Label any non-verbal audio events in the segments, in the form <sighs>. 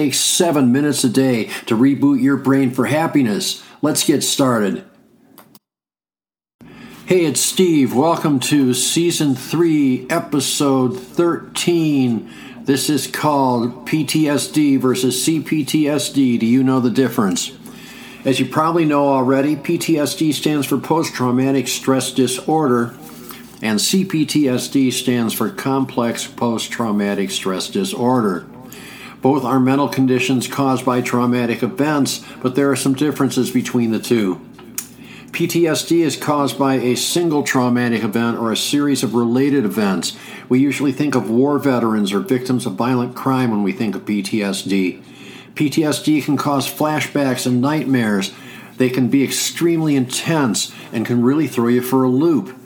takes seven minutes a day to reboot your brain for happiness. Let's get started. Hey, it's Steve. Welcome to Season 3, Episode 13. This is called PTSD versus CPTSD. Do you know the difference? As you probably know already, PTSD stands for Post Traumatic Stress Disorder, and CPTSD stands for Complex Post Traumatic Stress Disorder. Both are mental conditions caused by traumatic events, but there are some differences between the two. PTSD is caused by a single traumatic event or a series of related events. We usually think of war veterans or victims of violent crime when we think of PTSD. PTSD can cause flashbacks and nightmares. They can be extremely intense and can really throw you for a loop.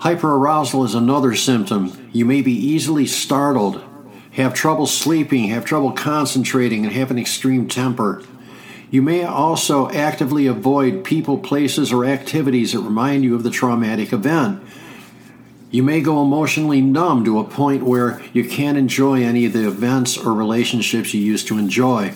Hyperarousal is another symptom. You may be easily startled, have trouble sleeping, have trouble concentrating, and have an extreme temper. You may also actively avoid people, places, or activities that remind you of the traumatic event. You may go emotionally numb to a point where you can't enjoy any of the events or relationships you used to enjoy.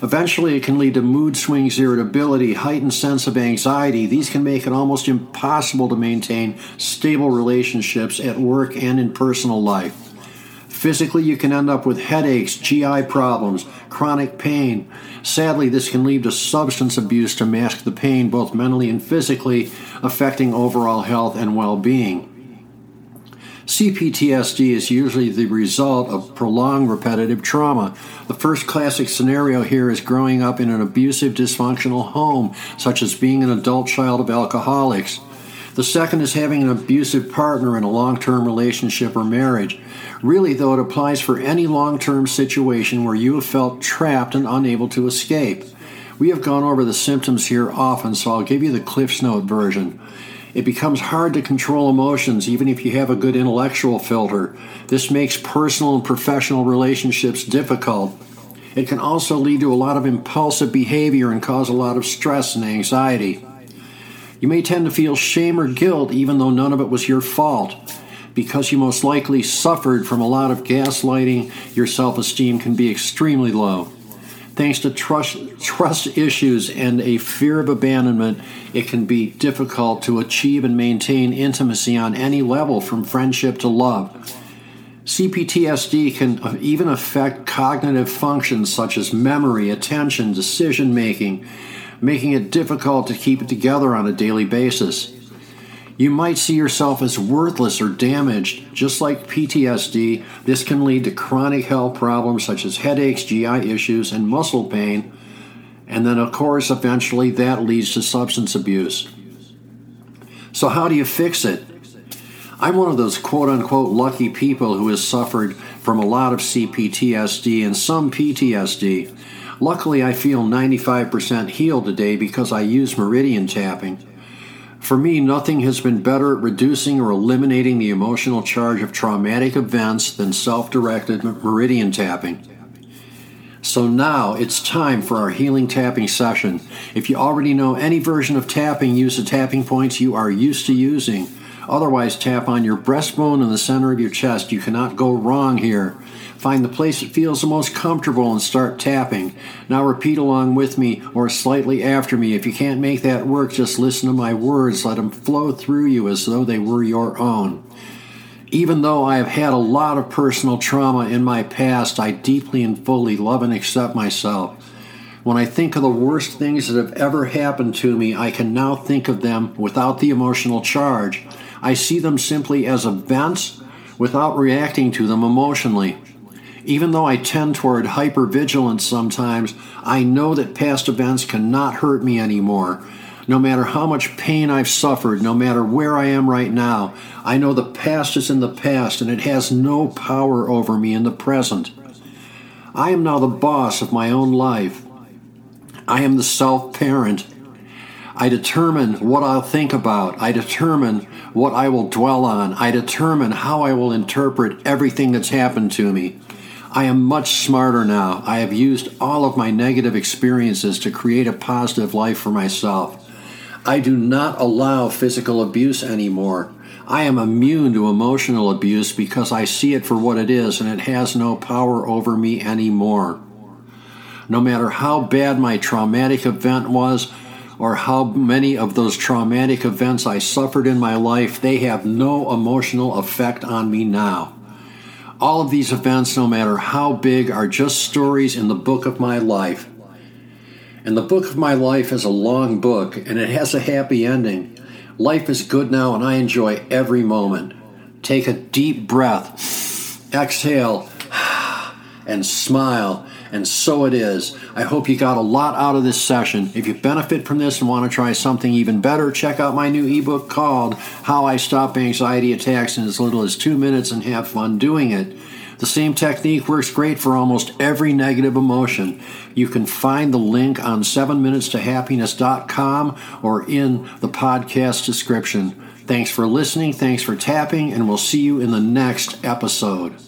Eventually, it can lead to mood swings, irritability, heightened sense of anxiety. These can make it almost impossible to maintain stable relationships at work and in personal life. Physically, you can end up with headaches, GI problems, chronic pain. Sadly, this can lead to substance abuse to mask the pain, both mentally and physically, affecting overall health and well being. CPTSD is usually the result of prolonged repetitive trauma. The first classic scenario here is growing up in an abusive, dysfunctional home, such as being an adult child of alcoholics. The second is having an abusive partner in a long term relationship or marriage. Really, though, it applies for any long term situation where you have felt trapped and unable to escape. We have gone over the symptoms here often, so I'll give you the Cliff's Note version. It becomes hard to control emotions even if you have a good intellectual filter. This makes personal and professional relationships difficult. It can also lead to a lot of impulsive behavior and cause a lot of stress and anxiety. You may tend to feel shame or guilt even though none of it was your fault. Because you most likely suffered from a lot of gaslighting, your self esteem can be extremely low. Thanks to trust, trust issues and a fear of abandonment, it can be difficult to achieve and maintain intimacy on any level from friendship to love. CPTSD can even affect cognitive functions such as memory, attention, decision making, making it difficult to keep it together on a daily basis. You might see yourself as worthless or damaged. Just like PTSD, this can lead to chronic health problems such as headaches, GI issues, and muscle pain. And then, of course, eventually that leads to substance abuse. So, how do you fix it? I'm one of those quote unquote lucky people who has suffered from a lot of CPTSD and some PTSD. Luckily, I feel 95% healed today because I use meridian tapping. For me, nothing has been better at reducing or eliminating the emotional charge of traumatic events than self directed meridian tapping. So now it's time for our healing tapping session. If you already know any version of tapping, use the tapping points you are used to using. Otherwise, tap on your breastbone in the center of your chest. You cannot go wrong here. Find the place that feels the most comfortable and start tapping. Now repeat along with me or slightly after me. If you can't make that work, just listen to my words. Let them flow through you as though they were your own. Even though I have had a lot of personal trauma in my past, I deeply and fully love and accept myself. When I think of the worst things that have ever happened to me, I can now think of them without the emotional charge. I see them simply as events without reacting to them emotionally. Even though I tend toward hypervigilance sometimes, I know that past events cannot hurt me anymore. No matter how much pain I've suffered, no matter where I am right now, I know the past is in the past and it has no power over me in the present. I am now the boss of my own life. I am the self parent. I determine what I'll think about. I determine what I will dwell on. I determine how I will interpret everything that's happened to me. I am much smarter now. I have used all of my negative experiences to create a positive life for myself. I do not allow physical abuse anymore. I am immune to emotional abuse because I see it for what it is and it has no power over me anymore. No matter how bad my traumatic event was or how many of those traumatic events I suffered in my life, they have no emotional effect on me now. All of these events, no matter how big, are just stories in the book of my life. And the book of my life is a long book, and it has a happy ending. Life is good now, and I enjoy every moment. Take a deep breath, exhale, <sighs> and smile. And so it is. I hope you got a lot out of this session. If you benefit from this and want to try something even better, check out my new ebook called How I Stop Anxiety Attacks in as little as two minutes and have fun doing it. The same technique works great for almost every negative emotion. You can find the link on 7minutestohappiness.com or in the podcast description. Thanks for listening, thanks for tapping, and we'll see you in the next episode.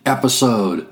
episode.